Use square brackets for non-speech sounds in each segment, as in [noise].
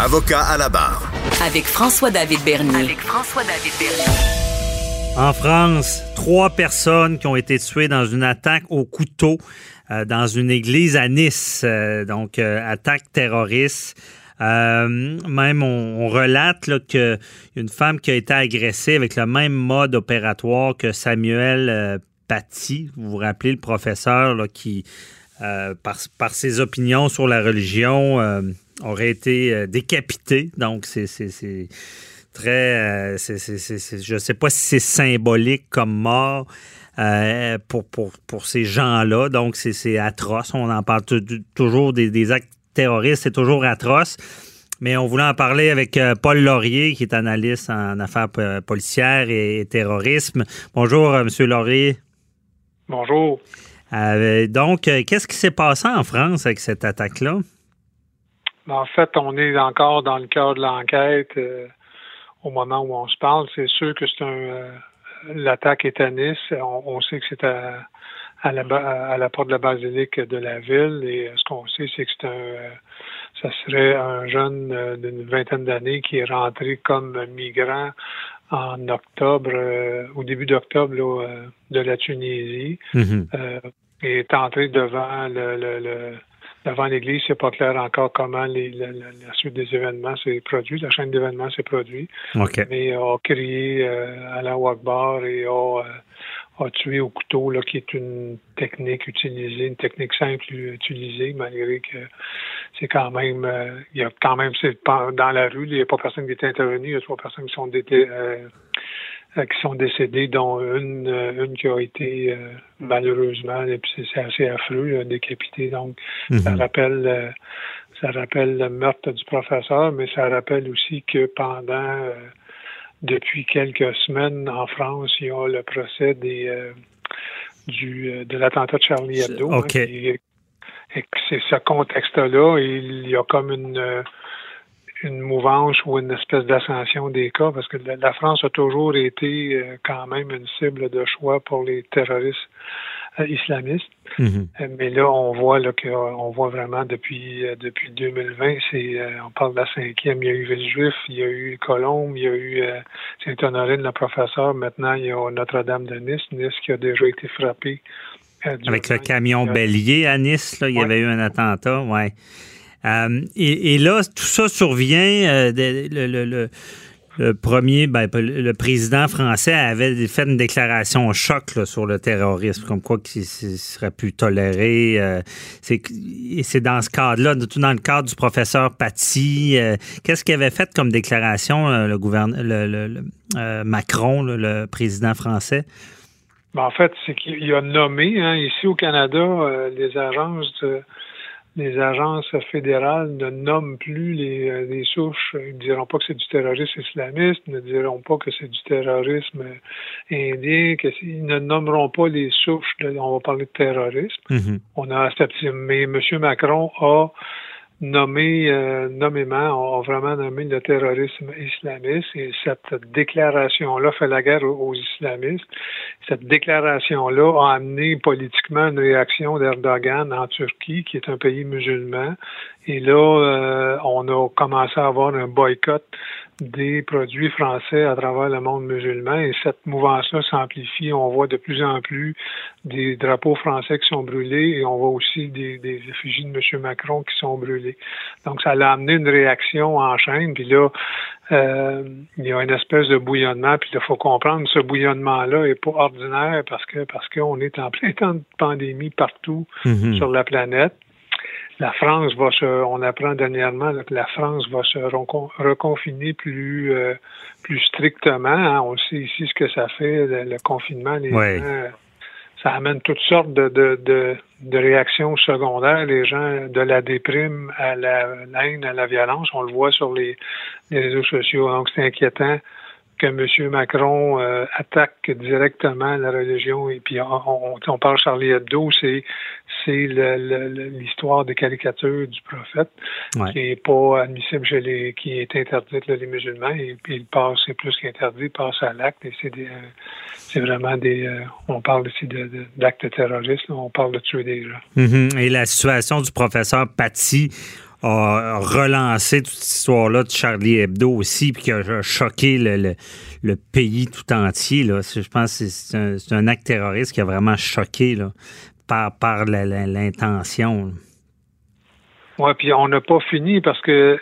Avocat à la barre. Avec François-David Bernier. Avec François-David Bernier. En France, trois personnes qui ont été tuées dans une attaque au couteau euh, dans une église à Nice. Euh, donc, euh, attaque terroriste. même, on, relate qu'il y a une femme qui a été agressée avec le même mode opératoire que Samuel Paty. Vous vous rappelez le professeur là, qui, par, par, ses opinions sur la religion, aurait été décapité. Donc, c'est très. je ne sais pas si c'est symbolique comme mort. Euh, pour, pour, pour, ces gens-là. Donc, c'est atroce. On en parle toujours des, actes terroristes, c'est toujours atroce. Mais on voulait en parler avec euh, Paul Laurier, qui est analyste en affaires policières et, terrorisme. Bonjour, euh, M. Laurier. Bonjour. donc, qu'est-ce qui s'est passé en France avec cette attaque-là? En fait, on est encore dans le cœur de l'enquête au moment où on se parle. C'est sûr que c'est un, l'attaque est à Nice. On, sait que c'est à, à, la, à la porte de la basilique de la ville. Et ce qu'on sait, c'est que c'est un, ça serait un jeune euh, d'une vingtaine d'années qui est rentré comme migrant en octobre, euh, au début d'octobre euh, de la Tunisie, mm-hmm. et est entré devant le, le devant l'Église, c'est pas clair encore comment les, la, suite des événements s'est produite, la chaîne d'événements s'est produite. Mais a crié euh, à la Wakbar et a, euh, a, tué au couteau, là, qui est une technique utilisée, une technique simple utilisée, malgré que c'est quand même, euh, il y a quand même, c'est dans la rue, il n'y a pas personne qui est intervenu, il y a trois personnes qui sont détenues euh, qui sont décédés, dont une, euh, une qui a été euh, malheureusement, c'est assez affreux, décapité. Donc, ça mhm. rappelle ça rappelle le meurtre du professeur, mais ça rappelle aussi que pendant depuis quelques semaines en France, il y a le procès des du de l'attentat de Charlie Hebdo. Hein, et c'est ce contexte-là, il y a comme une une mouvance ou une espèce d'ascension des cas, parce que la France a toujours été euh, quand même une cible de choix pour les terroristes euh, islamistes. Mm-hmm. Euh, mais là, on voit là qu'on voit vraiment depuis depuis 2020, c'est on parle de la cinquième. Il y a eu Villejuif, il y a eu Colombe, il y a eu Saint-Honorine, le professeur. Maintenant, il y a Notre-Dame de Nice, Nice qui a déjà été frappé. Avec le camion bélier à Nice, là, il y avait eu un attentat, ouais. Euh, et, là, tout ça survient. Euh, le, premier, ben, le président français avait fait une déclaration choc sur le terrorisme, comme quoi qu'il serait plus toléré. Euh, c'est dans ce cadre-là, tout dans le cadre du professeur Paty. Qu'est-ce qu'il avait fait comme déclaration, le, gouverneur, Macron, le président français? Ben, en fait, c'est qu'il a nommé, hein, ici au Canada, les agences de les agences fédérales ne nomment plus les, euh, les souches. Ils ne diront pas que c'est du terrorisme islamiste, ne diront pas que c'est du terrorisme indien, qu'ils ne nommeront pas les souches. on va parler de terrorisme. Mm-hmm. On a mais M. Macron a nommé euh, nommément, a vraiment nommé le terrorisme islamiste et cette déclaration-là fait la guerre aux, islamistes. Cette déclaration-là a amené politiquement une réaction d'Erdogan en Turquie, qui est un pays musulman. Et là, euh, on a commencé à avoir un boycott des produits français à travers le monde musulman et cette mouvance-là s'amplifie. On voit de plus en plus des drapeaux français qui sont brûlés et on voit aussi des, des effigies de M. Macron qui sont brûlés. Donc ça a amené une réaction en chaîne. Puis là, euh, il y a une espèce de bouillonnement. Puis il faut comprendre ce bouillonnement-là est pas ordinaire parce que parce qu'on est en plein temps de pandémie partout mm-hmm. sur la planète la France va se, on apprend dernièrement que la France va se reconfiner plus euh, plus strictement. Hein. On sait ici ce que ça fait, le, confinement. Les gens, ça amène toutes sortes de, de, de, de, réactions secondaires. Les gens, de la déprime à la haine, à la violence, on le voit sur les, les réseaux sociaux. Donc c'est inquiétant que M. Macron euh, attaque directement la religion. Et puis on, on, parle Charlie Hebdo, c'est c'est l'histoire de caricature du prophète qui est pas admissible chez les qui est interdite les musulmans et puis il passe c'est plus qu'interdit, il passe à l'acte et c'est des c'est vraiment des euh, on parle ici d'actes terroristes, on parle de tuer des gens. Mm-hmm. Et la situation du professeur Paty a relancé toute cette histoire-là de Charlie Hebdo aussi, puis qui a choqué le, le, pays tout entier. Là. Je pense que c'est un, acte terroriste qui a vraiment choqué là, par, par l'intention. Oui, puis on n'a pas fini parce que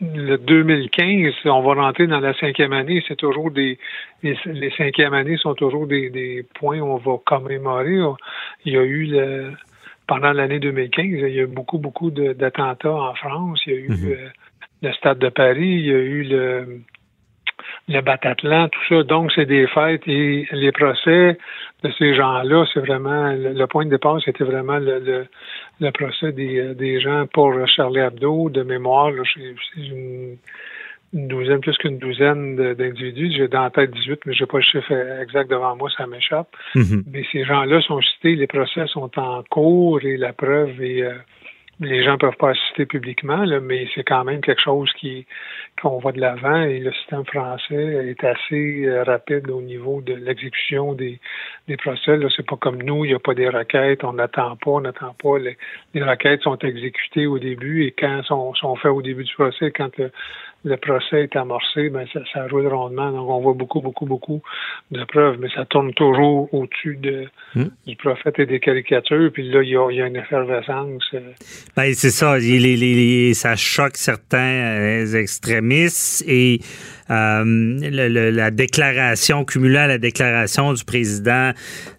le 2015, on va rentrer dans la cinquième année, c'est toujours des les, les cinquièmes années sont toujours des, des points où on va commémorer. Il y a eu le pendant l'année 2015, il y a eu beaucoup, beaucoup d'attentats en France. Il y a eu mhm. euh, le Stade de Paris, il y a eu le, le Bataclan, tout ça. Donc, c'est des fêtes et les procès de ces gens-là, c'est vraiment le, point de départ, c'était vraiment le, le, procès des, des gens pour Charlie Hebdo de mémoire. C'est une, une douzaine, plus qu'une douzaine d'individus. J'ai dans la tête 18, mais je n'ai pas le chiffre exact devant moi, ça m'échappe. Mhm. Mais ces gens-là sont cités, les procès sont en cours et la preuve est euh, les gens peuvent pas assister publiquement, là, mais c'est quand même quelque chose qui qu'on va de l'avant et le système français est assez euh, rapide au niveau de l'exécution des, des procès. Là, c'est pas comme nous, il n'y a pas des requêtes, on n'attend pas, on n'attend pas. Les, les, requêtes sont exécutées au début et quand sont, sont faites au début du procès, quand le, le procès est amorcé, ben ça, ça roule rondement. Donc, on voit beaucoup, beaucoup, beaucoup de preuves, mais ça tourne toujours au-dessus de, hmm. du prophète et des caricatures. Puis là, il y a, il y a une effervescence. Euh. Ben, c'est ça. Les, ça choque certains euh, extrémistes et euh, la déclaration, cumulée à la déclaration du président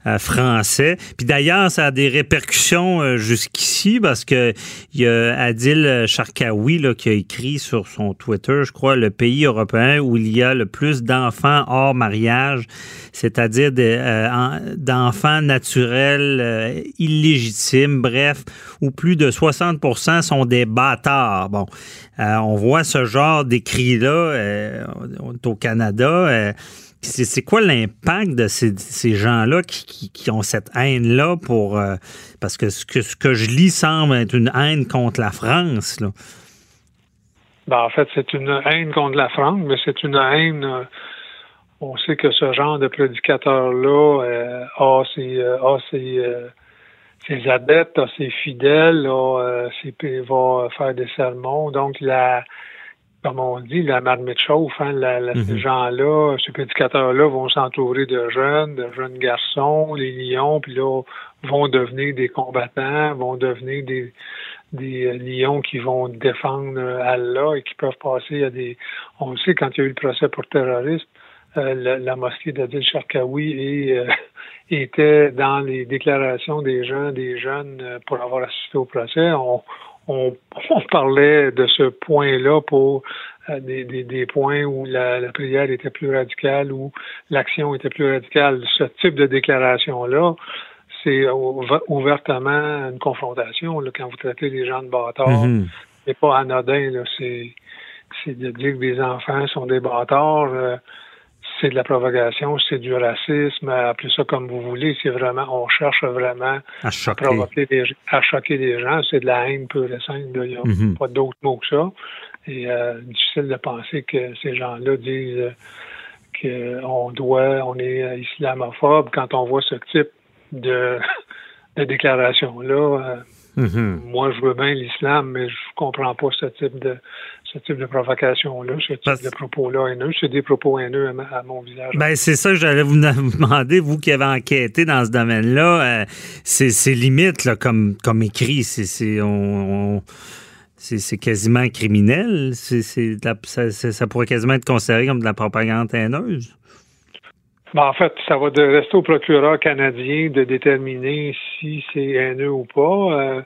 euh, français. Puis d'ailleurs, ça a des répercussions euh, jusqu'ici parce que il y a Adil Sharkawi là, qui a écrit sur son Twitter, je crois, le pays européen où il y a le plus d'enfants hors mariage, c'est-à-dire d'enfants naturels illégitimes, bref, où plus de 60% sont des bâtards. Bon, on voit ce genre d'écrit-là au Canada. Euh, c'est quoi l'impact de ces, gens-là qui, ont cette haine-là pour. Euh, parce que ce, que je lis semble être une haine contre la France. Ben, en fait, c'est une haine contre la France, mais c'est une haine. Euh, on sait que ce genre de prédicateur-là a ses, a ses, adeptes, a ses fidèles, a va faire des sermons. Donc, la comme on dit, la marmite chauffe. Hein, mhm. Ces gens-là, ces prédicateurs-là vont s'entourer de jeunes, de jeunes garçons, les lions, puis là, vont devenir des combattants, vont devenir des, des euh, lions qui vont défendre euh, Allah et qui peuvent passer à des... On sait, quand il y a eu le procès pour terrorisme, euh, la, mosquée d'Adil Sharkawi et, était dans les déclarations des gens, des jeunes, pour avoir assisté au procès. On, on, parlait de ce point-là pour euh, des, des, points où la, la, prière était plus radicale, où l'action était plus radicale. Ce type de déclaration-là, c'est ouvertement une confrontation là, quand vous traitez les gens de bâtards. Mm-hmm. C'est pas anodin, c'est de dire que des enfants sont des bâtards. Euh, c'est de la provocation, c'est du racisme, appelez ça comme vous voulez. C'est vraiment, on cherche vraiment à, choquer. à choquer des gens. C'est de la haine pure et simple. Il n'y a mhm. pas d'autre mot que ça. Et euh, difficile de penser que ces gens-là disent qu'on doit, on est islamophobe quand on voit ce type de, [laughs] de déclaration-là. Euh, Mhm. Moi, je veux bien l'islam, mais je comprends pas ce type de ce type de provocation-là, ce type de propos-là haineux. C'est des propos haineux à, mon visage. Ben, c'est ça que j'allais [laughs] vous demander, vous qui avez enquêté dans ce domaine-là. Euh, c'est limite là, comme, comme écrit. C'est on, c'est quasiment criminel. C'est ça, ça pourrait quasiment être considéré comme de la propagande haineuse. Ben, en fait, ça va de rester au procureur canadien de déterminer si c'est haineux ou pas. Euh,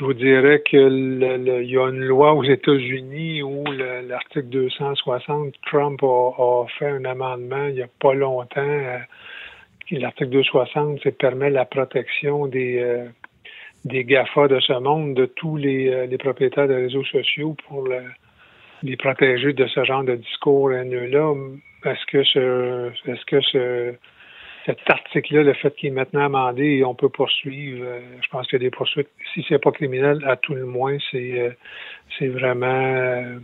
je vous dirais que il y a une loi aux États-Unis où l'article 260, Trump a, fait un amendement il n'y a pas longtemps. Euh, l'article 260, ça permet la protection des euh, des GAFA de ce monde, de tous les, les propriétaires de réseaux sociaux pour les protéger de ce genre de discours haineux-là est-ce que ce, est-ce que ce, cet article-là, le fait qu'il est maintenant amendé on peut poursuivre, euh, je pense qu'il y a des poursuites. Si c'est pas criminel, à tout le moins, c'est, euh, c'est vraiment, euh,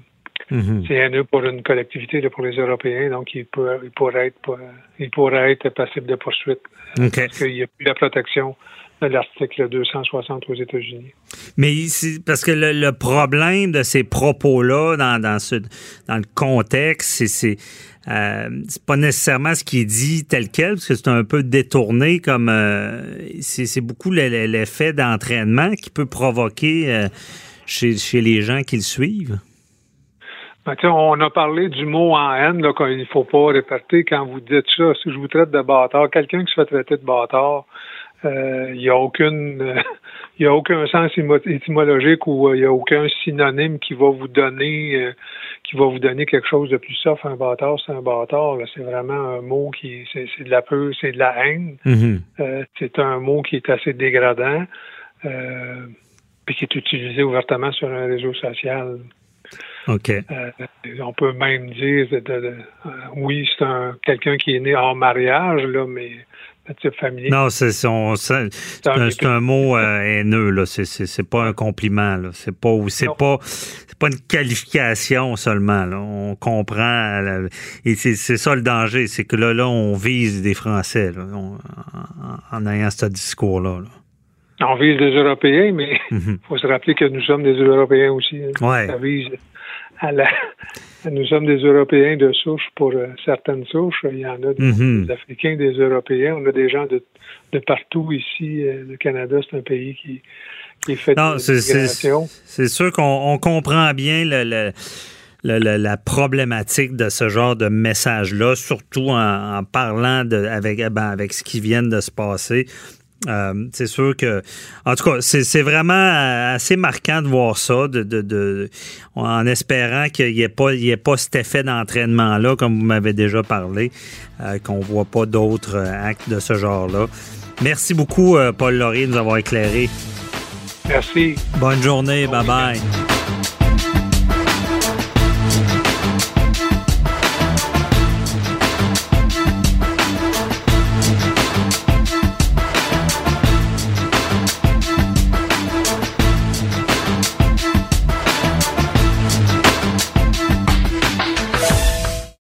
mm-hmm. c'est haineux pour une collectivité, pour les Européens, donc il, peut, il pourrait être, il pourrait être passible de poursuite. Parce qu'il n'y a plus la protection l'article 260 aux États-Unis. Mais parce que le, problème de ces propos-là dans, dans, ce, dans le contexte, c'est euh, c'est pas nécessairement ce qui est dit tel quel, parce que c'est un peu détourné comme euh, c'est beaucoup l'effet d'entraînement qui peut provoquer euh, chez, chez, les gens qui le suivent. Ben, on a parlé du mot en haine, là, qu'il ne faut pas répéter quand vous dites ça. Si je vous traite de bâtard, quelqu'un qui se fait traiter de bâtard, il n'y a aucune [laughs] il n'y a aucun sens étymologique ou il n'y a aucun synonyme qui va vous donner qui va vous donner quelque chose de plus soft. Un bâtard, c'est un bâtard. C'est vraiment un mot qui, c'est, de la peur, c'est de la haine. Mm-hmm. Euh, c'est un mot qui est assez dégradant, euh, puis qui est utilisé ouvertement sur un réseau social. OK. Euh, on peut même dire, oui, c'est un quelqu'un qui est né hors mariage, là, mais non, c'est un, mot euh, haineux, là. C'est pas un compliment, là. C'est pas, pas, pas une qualification seulement, là. On comprend, et c'est ça le danger, c'est que là, là, on vise des Français, là, en, ayant ce discours-là. On vise des Européens, mais il mhm. faut se rappeler que nous sommes des Européens aussi. Hein. Ouais. Ça vise à la, nous sommes des Européens de souche pour euh, certaines souches. Il y en a mhm. des, Africains, des Européens. On a des gens de, de partout ici. Euh, le Canada, c'est un pays qui, qui est fait de C'est sûr qu'on comprend bien le, la problématique de ce genre de message-là, surtout en, parlant de, avec, ben, avec ce qui vient de se passer. Euh, c'est sûr que, en tout cas, c'est vraiment euh, assez marquant de voir ça, de, en espérant qu'il n'y ait, pas, ait pas cet effet d'entraînement-là, comme vous m'avez déjà parlé, euh, qu'on ne voit pas d'autres actes de ce genre-là. Merci beaucoup, Paul Laurier, de nous avoir éclairé. Merci. Bonne journée. Bye-bye.